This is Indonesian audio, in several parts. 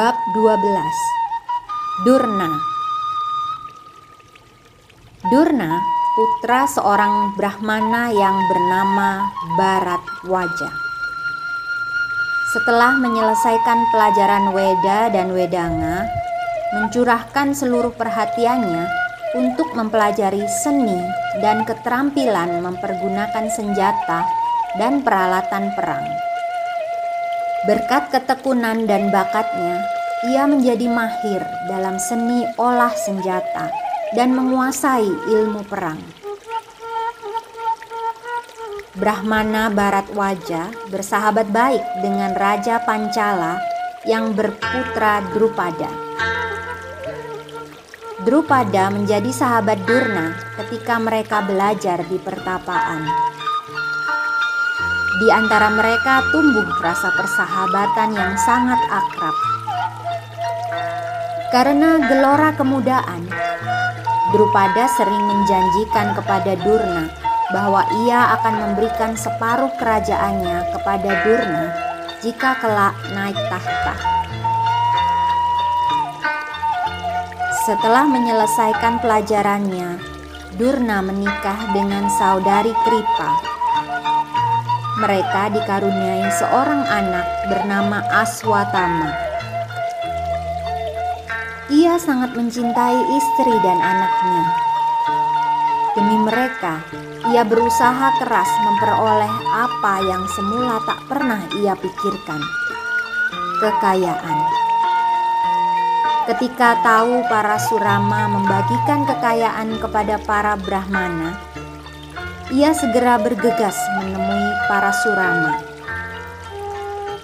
Bab 12 Durna Durna putra seorang Brahmana yang bernama Barat Wajah. Setelah menyelesaikan pelajaran Weda dan Wedanga, mencurahkan seluruh perhatiannya untuk mempelajari seni dan keterampilan mempergunakan senjata dan peralatan perang. Berkat ketekunan dan bakatnya, ia menjadi mahir dalam seni olah senjata dan menguasai ilmu perang. Brahmana Barat Waja bersahabat baik dengan Raja Pancala yang berputra Drupada. Drupada menjadi sahabat Durna ketika mereka belajar di pertapaan. Di antara mereka tumbuh rasa persahabatan yang sangat akrab. Karena gelora kemudaan, Drupada sering menjanjikan kepada Durna bahwa ia akan memberikan separuh kerajaannya kepada Durna jika kelak naik tahta. Setelah menyelesaikan pelajarannya, Durna menikah dengan saudari Kripa mereka dikaruniai seorang anak bernama Aswatama. Ia sangat mencintai istri dan anaknya. Demi mereka, ia berusaha keras memperoleh apa yang semula tak pernah ia pikirkan: kekayaan. Ketika tahu para Surama membagikan kekayaan kepada para Brahmana, ia segera bergegas menemui para surama.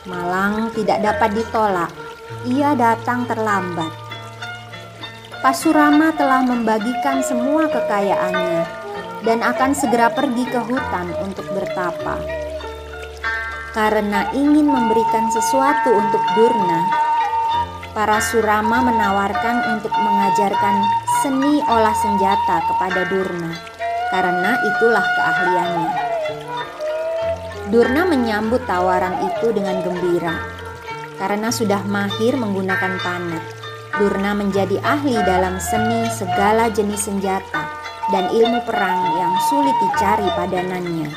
Malang tidak dapat ditolak, ia datang terlambat. Pasurama telah membagikan semua kekayaannya dan akan segera pergi ke hutan untuk bertapa. Karena ingin memberikan sesuatu untuk Durna, para surama menawarkan untuk mengajarkan seni olah senjata kepada Durna karena itulah keahliannya. Durna menyambut tawaran itu dengan gembira. Karena sudah mahir menggunakan panah, Durna menjadi ahli dalam seni segala jenis senjata dan ilmu perang yang sulit dicari padanannya.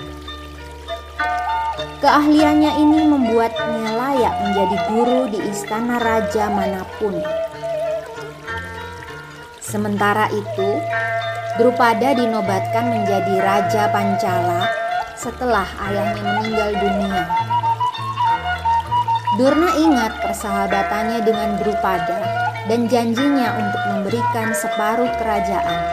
Keahliannya ini membuatnya layak menjadi guru di istana raja mana pun. Sementara itu, Drupada dinobatkan menjadi Raja Pancala setelah ayahnya meninggal dunia. Durna ingat persahabatannya dengan Drupada dan janjinya untuk memberikan separuh kerajaan.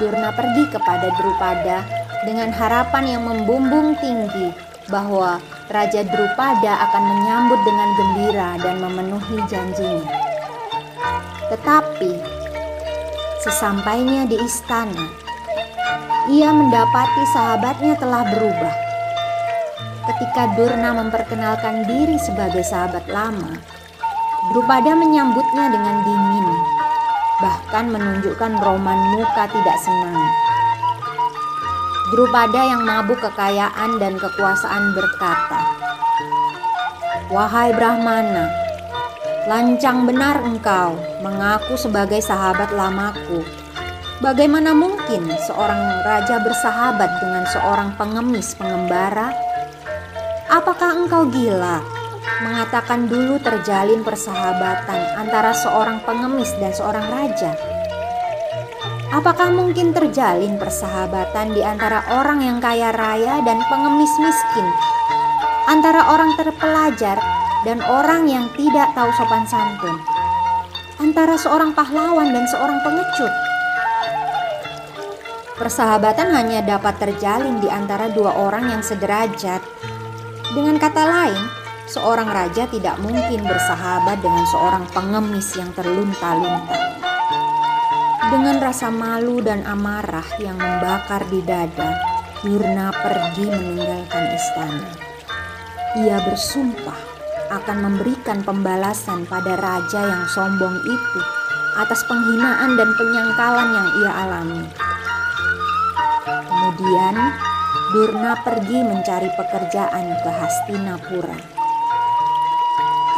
Durna pergi kepada Drupada dengan harapan yang membumbung tinggi bahwa Raja Drupada akan menyambut dengan gembira dan memenuhi janjinya. Tetapi Sesampainya di istana, ia mendapati sahabatnya telah berubah. Ketika Durna memperkenalkan diri sebagai sahabat lama, Drupada menyambutnya dengan dingin, bahkan menunjukkan roman muka tidak senang. Drupada yang mabuk kekayaan dan kekuasaan berkata, "Wahai Brahmana, Lancang benar engkau mengaku sebagai sahabat lamaku. Bagaimana mungkin seorang raja bersahabat dengan seorang pengemis pengembara? Apakah engkau gila mengatakan dulu terjalin persahabatan antara seorang pengemis dan seorang raja? Apakah mungkin terjalin persahabatan di antara orang yang kaya raya dan pengemis miskin antara orang terpelajar dan orang yang tidak tahu sopan santun, antara seorang pahlawan dan seorang pengecut. Persahabatan hanya dapat terjalin di antara dua orang yang sederajat. Dengan kata lain, seorang raja tidak mungkin bersahabat dengan seorang pengemis yang terlunta-lunta. Dengan rasa malu dan amarah yang membakar di dada, Durna pergi meninggalkan istana. Ia bersumpah akan memberikan pembalasan pada raja yang sombong itu atas penghinaan dan penyangkalan yang ia alami. Kemudian, Durna pergi mencari pekerjaan ke Hastinapura.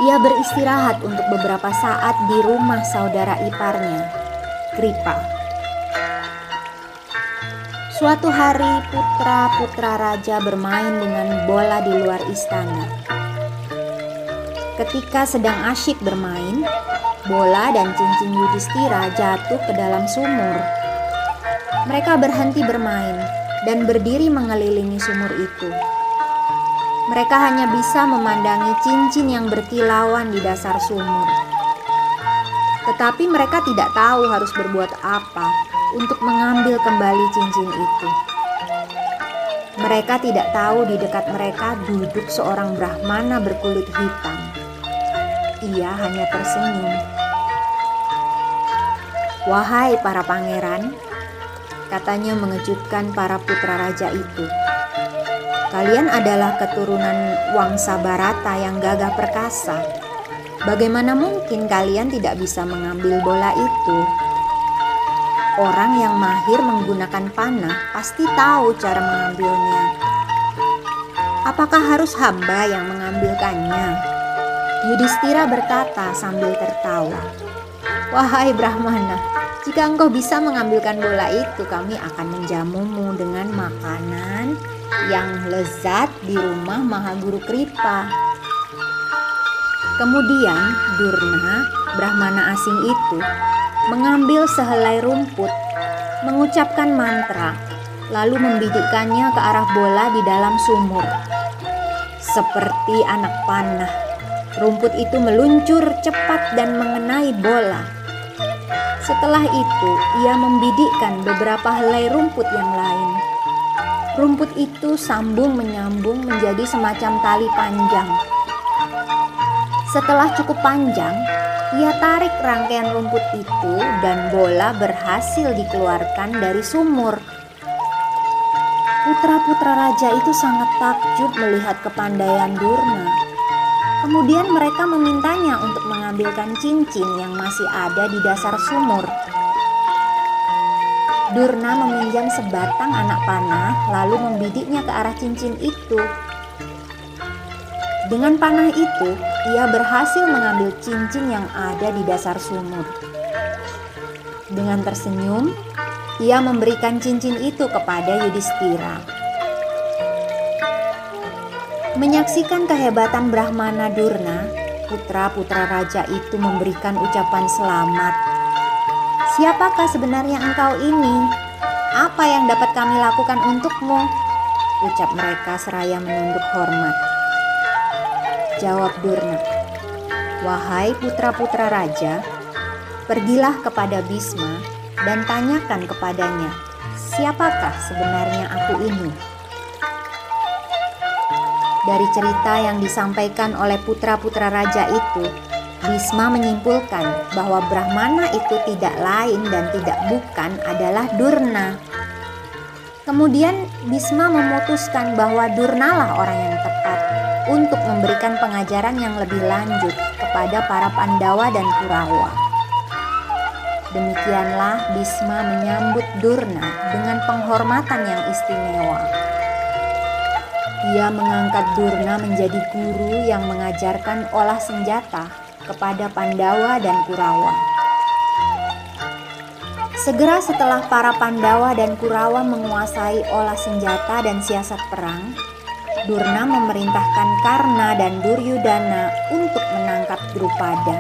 Ia beristirahat untuk beberapa saat di rumah saudara iparnya, Kripa. Suatu hari, putra-putra raja bermain dengan bola di luar istana. Ketika sedang asyik bermain, bola dan cincin Yudhistira jatuh ke dalam sumur. Mereka berhenti bermain dan berdiri mengelilingi sumur itu. Mereka hanya bisa memandangi cincin yang berkilauan di dasar sumur. Tetapi mereka tidak tahu harus berbuat apa untuk mengambil kembali cincin itu. Mereka tidak tahu di dekat mereka duduk seorang Brahmana berkulit hitam ia hanya tersenyum. Wahai para pangeran, katanya mengejutkan para putra raja itu. Kalian adalah keturunan Wangsa Barata yang gagah perkasa. Bagaimana mungkin kalian tidak bisa mengambil bola itu? Orang yang mahir menggunakan panah pasti tahu cara mengambilnya. Apakah harus hamba yang mengambilkannya? Yudhistira berkata sambil tertawa, "Wahai Brahmana, jika engkau bisa mengambilkan bola itu, kami akan menjamumu dengan makanan yang lezat di rumah Mahaguru Kripa." Kemudian Durna, Brahmana asing itu, mengambil sehelai rumput, mengucapkan mantra, lalu membidikkannya ke arah bola di dalam sumur. Seperti anak panah Rumput itu meluncur cepat dan mengenai bola. Setelah itu, ia membidikkan beberapa helai rumput yang lain. Rumput itu sambung menyambung menjadi semacam tali panjang. Setelah cukup panjang, ia tarik rangkaian rumput itu dan bola berhasil dikeluarkan dari sumur. Putra-putra raja itu sangat takjub melihat kepandaian Durna. Kemudian mereka memintanya untuk mengambilkan cincin yang masih ada di dasar sumur. Durna meminjam sebatang anak panah lalu membidiknya ke arah cincin itu. Dengan panah itu, ia berhasil mengambil cincin yang ada di dasar sumur. Dengan tersenyum, ia memberikan cincin itu kepada Yudhistira. Menyaksikan kehebatan Brahmana Durna, putra-putra raja itu memberikan ucapan selamat. Siapakah sebenarnya engkau ini? Apa yang dapat kami lakukan untukmu? Ucap mereka seraya menunduk hormat. Jawab Durna, Wahai putra-putra raja, pergilah kepada Bisma dan tanyakan kepadanya, siapakah sebenarnya aku ini? Dari cerita yang disampaikan oleh putra-putra raja itu, Bisma menyimpulkan bahwa Brahmana itu tidak lain dan tidak bukan adalah Durna. Kemudian Bisma memutuskan bahwa Durnalah orang yang tepat untuk memberikan pengajaran yang lebih lanjut kepada para Pandawa dan Kurawa. Demikianlah Bisma menyambut Durna dengan penghormatan yang istimewa. Ia mengangkat Durna menjadi guru yang mengajarkan olah senjata kepada Pandawa dan Kurawa. Segera setelah para Pandawa dan Kurawa menguasai olah senjata dan siasat perang, Durna memerintahkan Karna dan Duryudana untuk menangkap Drupada.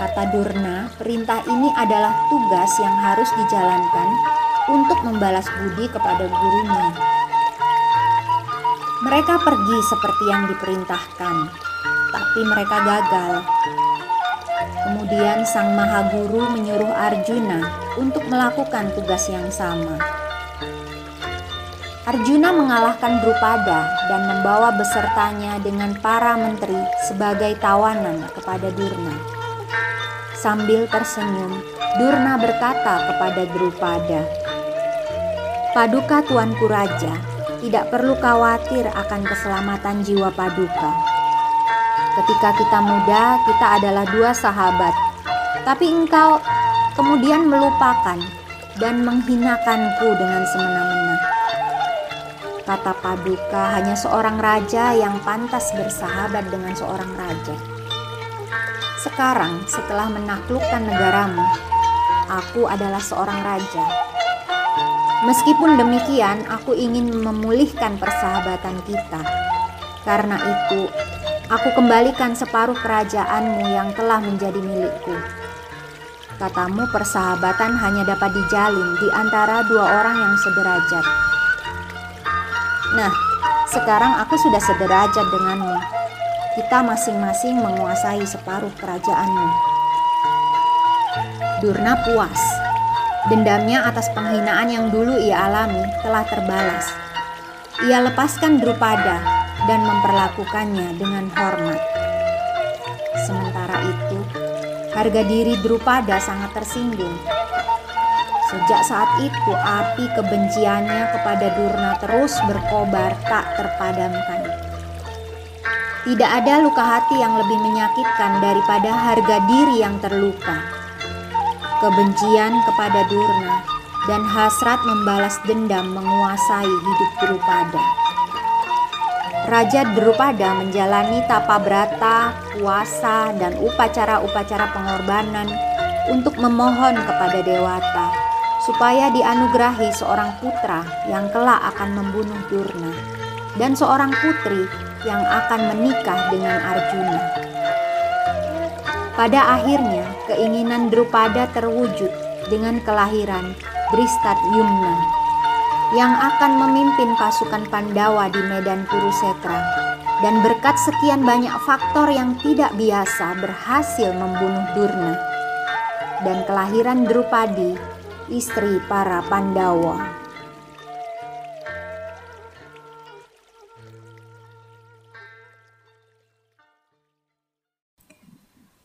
Kata Durna, perintah ini adalah tugas yang harus dijalankan untuk membalas budi kepada gurunya. Mereka pergi seperti yang diperintahkan, tapi mereka gagal. Kemudian Sang Maha Guru menyuruh Arjuna untuk melakukan tugas yang sama. Arjuna mengalahkan Drupada dan membawa besertanya dengan para menteri sebagai tawanan kepada Durna. Sambil tersenyum, Durna berkata kepada Drupada, Paduka Tuanku Raja, tidak perlu khawatir akan keselamatan jiwa Paduka. Ketika kita muda, kita adalah dua sahabat, tapi engkau kemudian melupakan dan menghinakanku dengan semena-mena. Kata Paduka, hanya seorang raja yang pantas bersahabat dengan seorang raja. Sekarang, setelah menaklukkan negaramu, aku adalah seorang raja. Meskipun demikian, aku ingin memulihkan persahabatan kita. Karena itu, aku kembalikan separuh kerajaanmu yang telah menjadi milikku. Katamu persahabatan hanya dapat dijalin di antara dua orang yang sederajat. Nah, sekarang aku sudah sederajat denganmu. Kita masing-masing menguasai separuh kerajaanmu. Durna puas. Dendamnya atas penghinaan yang dulu ia alami telah terbalas. Ia lepaskan Drupada dan memperlakukannya dengan hormat. Sementara itu, harga diri Drupada sangat tersinggung Sejak saat itu api kebenciannya kepada Durna terus berkobar tak terpadamkan. Tidak ada luka hati yang lebih menyakitkan daripada harga diri yang terluka. Kebencian kepada Durna dan hasrat membalas dendam menguasai hidup Drupada. Raja Drupada menjalani tapa brata, puasa, dan upacara-upacara pengorbanan untuk memohon kepada Dewata supaya dianugerahi seorang putra yang kelak akan membunuh Durna dan seorang putri yang akan menikah dengan Arjuna. Pada akhirnya, keinginan Drupada terwujud dengan kelahiran Dristat Yumna yang akan memimpin pasukan Pandawa di medan Kurusetra dan berkat sekian banyak faktor yang tidak biasa berhasil membunuh Durna dan kelahiran Drupadi istri para Pandawa.